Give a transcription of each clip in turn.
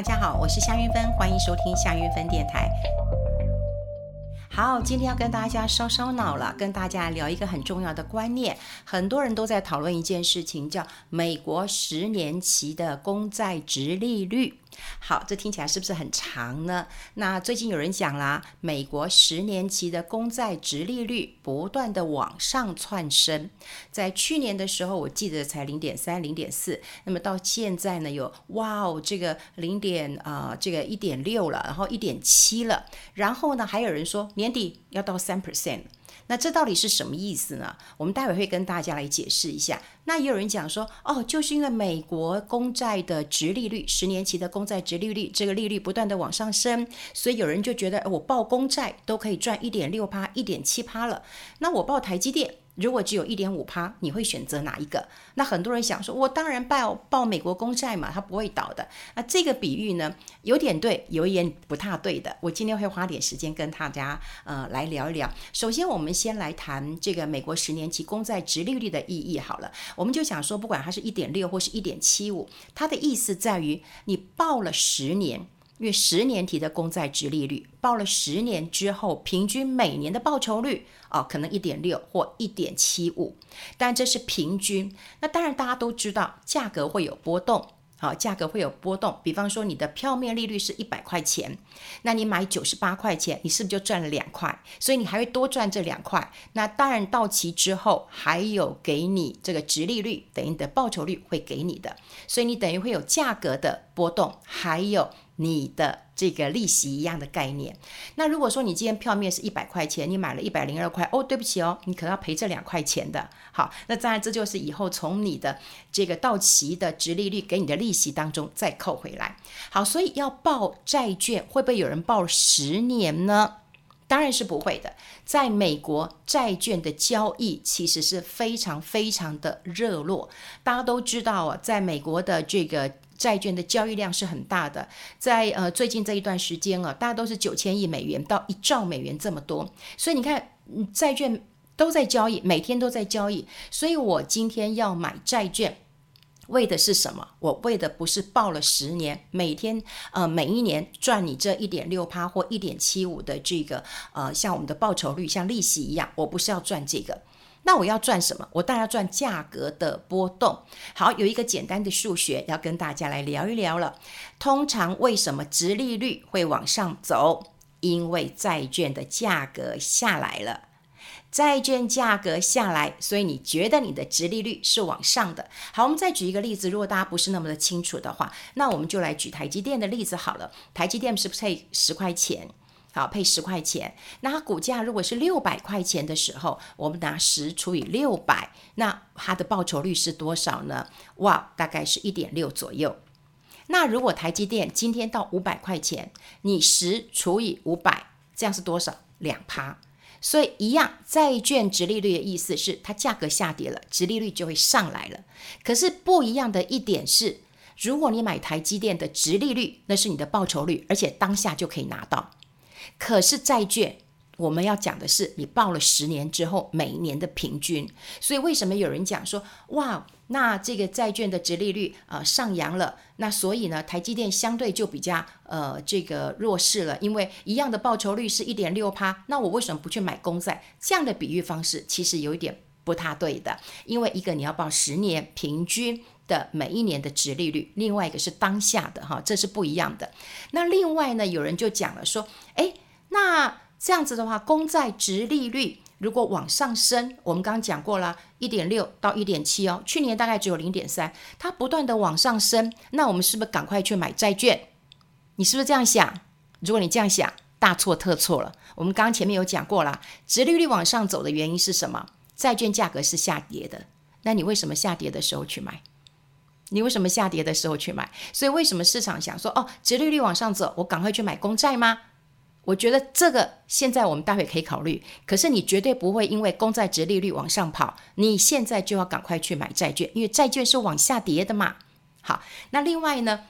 大家好，我是夏云芬，欢迎收听夏云芬电台。好，今天要跟大家烧烧脑了，跟大家聊一个很重要的观念。很多人都在讨论一件事情，叫美国十年期的公债殖利率。好，这听起来是不是很长呢？那最近有人讲啦，美国十年期的公债殖利率不断的往上窜升，在去年的时候，我记得才零点三、零点四，那么到现在呢，有哇哦，这个零点啊，这个一点六了，然后一点七了，然后呢，还有人说年底要到三 percent。那这到底是什么意思呢？我们待会会跟大家来解释一下。那也有人讲说，哦，就是因为美国公债的殖利率，十年期的公债殖利率，这个利率不断的往上升，所以有人就觉得，我报公债都可以赚一点六趴、一点七趴了。那我报台积电。如果只有一点五趴，你会选择哪一个？那很多人想说，我当然报报美国公债嘛，它不会倒的。那这个比喻呢，有点对，有一点不太对的。我今天会花点时间跟大家呃来聊一聊。首先，我们先来谈这个美国十年期公债直利率的意义好了。我们就想说，不管它是一点六或是一点七五，它的意思在于你报了十年。因为十年期的公债殖利率报了十年之后，平均每年的报酬率啊，可能一点六或一点七五，但这是平均。那当然大家都知道，价格会有波动，好，价格会有波动。比方说你的票面利率是一百块钱，那你买九十八块钱，你是不是就赚了两块？所以你还会多赚这两块。那当然到期之后还有给你这个殖利率，等于你的报酬率会给你的，所以你等于会有价格的波动，还有。你的这个利息一样的概念，那如果说你今天票面是一百块钱，你买了一百零二块，哦，对不起哦，你可能要赔这两块钱的。好，那当然这就是以后从你的这个到期的殖利率给你的利息当中再扣回来。好，所以要报债券，会不会有人报十年呢？当然是不会的。在美国，债券的交易其实是非常非常的热络，大家都知道啊，在美国的这个。债券的交易量是很大的，在呃最近这一段时间啊，大家都是九千亿美元到一兆美元这么多，所以你看，债券都在交易，每天都在交易。所以我今天要买债券，为的是什么？我为的不是报了十年，每天呃每一年赚你这一点六趴或一点七五的这个呃像我们的报酬率，像利息一样，我不是要赚这个。那我要赚什么？我当然要赚价格的波动。好，有一个简单的数学要跟大家来聊一聊了。通常为什么殖利率会往上走？因为债券的价格下来了。债券价格下来，所以你觉得你的殖利率是往上的。好，我们再举一个例子，如果大家不是那么的清楚的话，那我们就来举台积电的例子好了。台积电是不是配十块钱？好，配十块钱，那它股价如果是六百块钱的时候，我们拿十除以六百，那它的报酬率是多少呢？哇，大概是一点六左右。那如果台积电今天到五百块钱，你十除以五百，这样是多少？两趴。所以一样，债券殖利率的意思是它价格下跌了，殖利率就会上来了。可是不一样的一点是，如果你买台积电的殖利率，那是你的报酬率，而且当下就可以拿到。可是债券，我们要讲的是你报了十年之后每一年的平均。所以为什么有人讲说，哇，那这个债券的殖利率呃上扬了，那所以呢，台积电相对就比较呃这个弱势了，因为一样的报酬率是一点六趴，那我为什么不去买公债？这样的比喻方式其实有一点不太对的，因为一个你要报十年平均的每一年的殖利率，另外一个是当下的哈，这是不一样的。那另外呢，有人就讲了说，诶，那这样子的话，公债殖利率如果往上升，我们刚刚讲过了，一点六到一点七哦，去年大概只有零点三，它不断的往上升，那我们是不是赶快去买债券？你是不是这样想？如果你这样想，大错特错了。我们刚刚前面有讲过了，殖利率往上走的原因是什么？债券价格是下跌的，那你为什么下跌的时候去买？你为什么下跌的时候去买？所以为什么市场想说哦，殖利率往上走，我赶快去买公债吗？我觉得这个现在我们待会可以考虑。可是你绝对不会因为公债殖利率往上跑，你现在就要赶快去买债券，因为债券是往下跌的嘛。好，那另外呢，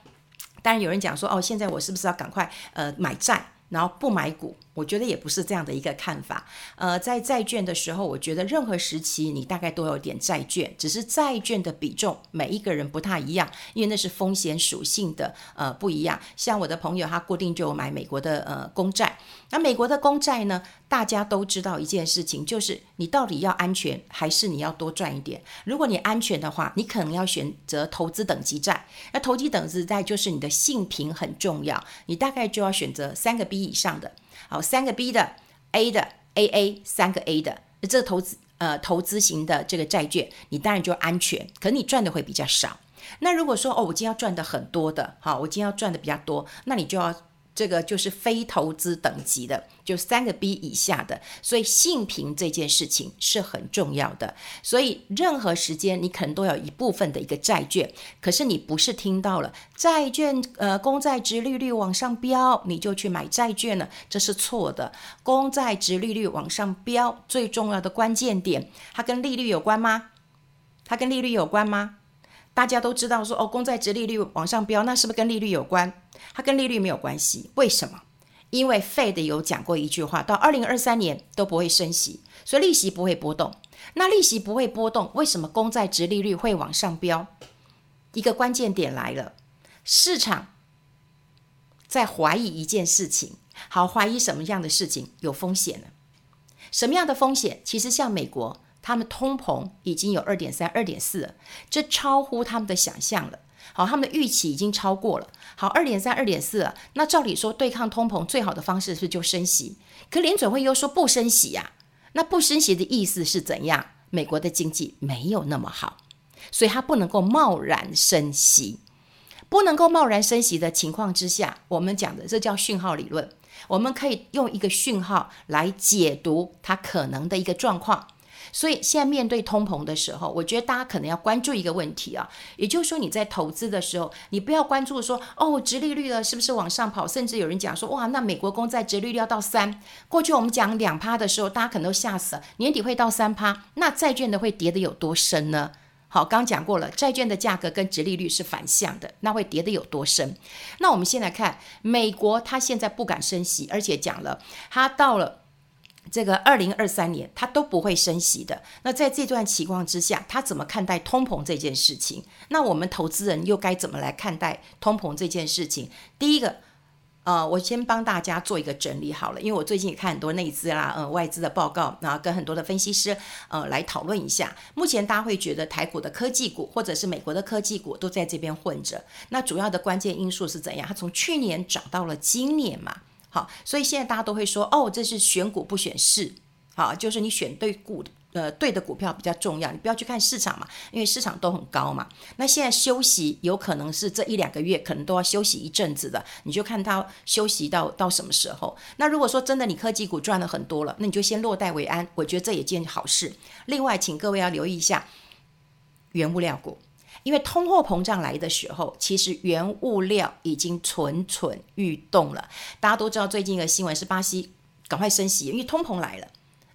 当然有人讲说哦，现在我是不是要赶快呃买债，然后不买股？我觉得也不是这样的一个看法。呃，在债券的时候，我觉得任何时期你大概都有点债券，只是债券的比重每一个人不太一样，因为那是风险属性的呃不一样。像我的朋友，他固定就买美国的呃公债。那美国的公债呢，大家都知道一件事情，就是你到底要安全还是你要多赚一点？如果你安全的话，你可能要选择投资等级债。那投资等级债就是你的信评很重要，你大概就要选择三个 B 以上的。好，三个 B 的 A 的 AA，三个 A 的，这投资呃投资型的这个债券，你当然就安全，可你赚的会比较少。那如果说哦，我今天要赚的很多的，好，我今天要赚的比较多，那你就要。这个就是非投资等级的，就三个 B 以下的，所以信评这件事情是很重要的。所以任何时间你可能都有一部分的一个债券，可是你不是听到了债券呃公债值利率往上飙，你就去买债券了，这是错的。公债值利率往上飙，最重要的关键点，它跟利率有关吗？它跟利率有关吗？大家都知道说哦，公债殖利率往上飙，那是不是跟利率有关？它跟利率没有关系，为什么？因为 Fed 有讲过一句话，到二零二三年都不会升息，所以利息不会波动。那利息不会波动，为什么公债殖利率会往上飙？一个关键点来了，市场在怀疑一件事情。好，怀疑什么样的事情？有风险了。什么样的风险？其实像美国，他们通膨已经有二点三、二点四了，这超乎他们的想象了。好，他们的预期已经超过了。好，二点三、二点四了。那照理说，对抗通膨最好的方式是就升息？可联准会又说不升息呀、那不升息的意思是怎样？美国的经济没有那么好，所以它不能够贸然升息。不能够贸然升息的情况之下，我们讲的这叫讯号理论。我们可以用一个讯号来解读它可能的一个状况。所以现在面对通膨的时候，我觉得大家可能要关注一个问题啊，也就是说你在投资的时候，你不要关注说哦，殖利率了是不是往上跑，甚至有人讲说哇，那美国公债殖利率要到三，过去我们讲两趴的时候，大家可能都吓死了，年底会到三趴，那债券的会跌得有多深呢？好，刚讲过了，债券的价格跟殖利率是反向的，那会跌得有多深？那我们先来看美国，它现在不敢升息，而且讲了，它到了。这个二零二三年，它都不会升息的。那在这段情况之下，他怎么看待通膨这件事情？那我们投资人又该怎么来看待通膨这件事情？第一个，呃，我先帮大家做一个整理好了，因为我最近也看很多内资啦，呃，外资的报告，然后跟很多的分析师，呃，来讨论一下。目前大家会觉得台股的科技股或者是美国的科技股都在这边混着。那主要的关键因素是怎样？它从去年涨到了今年嘛。好，所以现在大家都会说，哦，这是选股不选市，好，就是你选对股，呃，对的股票比较重要，你不要去看市场嘛，因为市场都很高嘛。那现在休息有可能是这一两个月，可能都要休息一阵子的，你就看它休息到到什么时候。那如果说真的你科技股赚了很多了，那你就先落袋为安，我觉得这也件好事。另外，请各位要留意一下原物料股。因为通货膨胀来的时候，其实原物料已经蠢蠢欲动了。大家都知道，最近一个新闻是巴西赶快升息，因为通膨来了。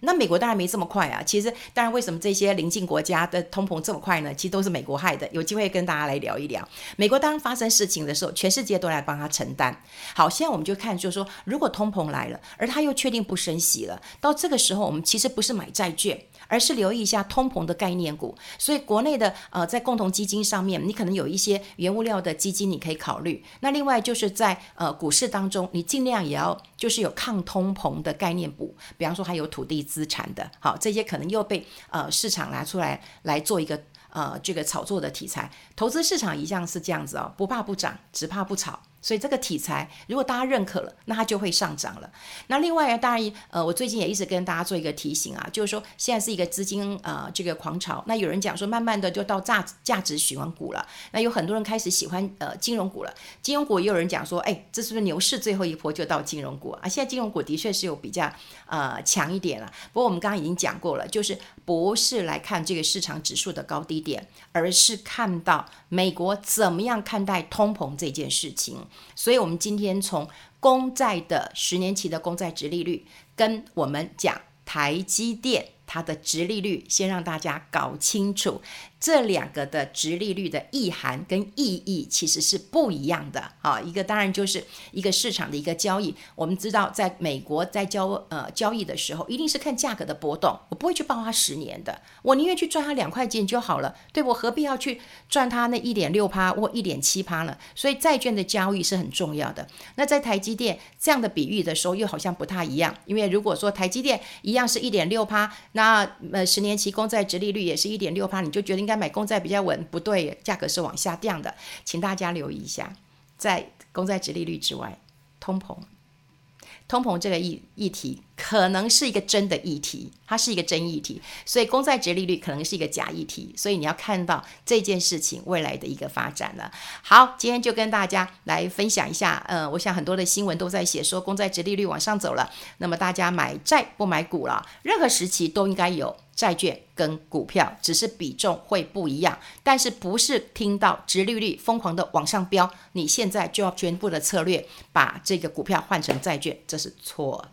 那美国当然没这么快啊。其实，当然为什么这些邻近国家的通膨这么快呢？其实都是美国害的。有机会跟大家来聊一聊。美国当发生事情的时候，全世界都来帮他承担。好，现在我们就看，就是说，如果通膨来了，而他又确定不升息了，到这个时候，我们其实不是买债券。而是留意一下通膨的概念股，所以国内的呃，在共同基金上面，你可能有一些原物料的基金，你可以考虑。那另外就是在呃股市当中，你尽量也要就是有抗通膨的概念股，比方说还有土地资产的，好，这些可能又被呃市场拿出来来做一个呃这个炒作的题材。投资市场一向是这样子哦，不怕不涨，只怕不炒。所以这个题材，如果大家认可了，那它就会上涨了。那另外啊，当然，呃，我最近也一直跟大家做一个提醒啊，就是说现在是一个资金呃这个狂潮。那有人讲说，慢慢的就到价价值循环股了。那有很多人开始喜欢呃金融股了。金融股也有人讲说，哎，这是不是牛市最后一波就到金融股啊？现在金融股的确是有比较呃强一点了。不过我们刚刚已经讲过了，就是不是来看这个市场指数的高低点，而是看到美国怎么样看待通膨这件事情。所以，我们今天从公债的十年期的公债殖利率，跟我们讲台积电它的殖利率，先让大家搞清楚。这两个的殖利率的意涵跟意义其实是不一样的啊，一个当然就是一个市场的一个交易。我们知道，在美国在交呃交易的时候，一定是看价格的波动，我不会去抱它十年的，我宁愿去赚它两块钱就好了。对，我何必要去赚它那一点六趴或一点七趴呢？所以债券的交易是很重要的。那在台积电这样的比喻的时候，又好像不太一样，因为如果说台积电一样是一点六趴，那呃十年期公债直利率也是一点六八，你就觉得应该。买公债比较稳，不对，价格是往下降的，请大家留意一下。在公债直利率之外，通膨，通膨这个议议题可能是一个真的议题，它是一个真议题，所以公债殖利率可能是一个假议题，所以你要看到这件事情未来的一个发展了。好，今天就跟大家来分享一下，呃，我想很多的新闻都在写说公债殖利率往上走了，那么大家买债不买股了，任何时期都应该有。债券跟股票只是比重会不一样，但是不是听到殖利率疯狂的往上飙，你现在就要全部的策略把这个股票换成债券，这是错。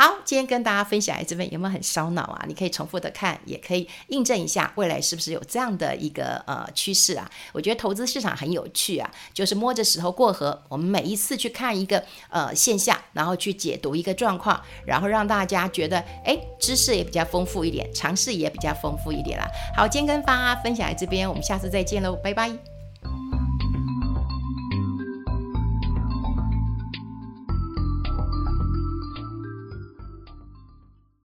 好，今天跟大家分享在这边有没有很烧脑啊？你可以重复的看，也可以印证一下未来是不是有这样的一个呃趋势啊？我觉得投资市场很有趣啊，就是摸着石头过河。我们每一次去看一个呃现象，然后去解读一个状况，然后让大家觉得哎，知识也比较丰富一点，尝试也比较丰富一点啦。好，今天跟大家分享在这边，我们下次再见喽，拜拜。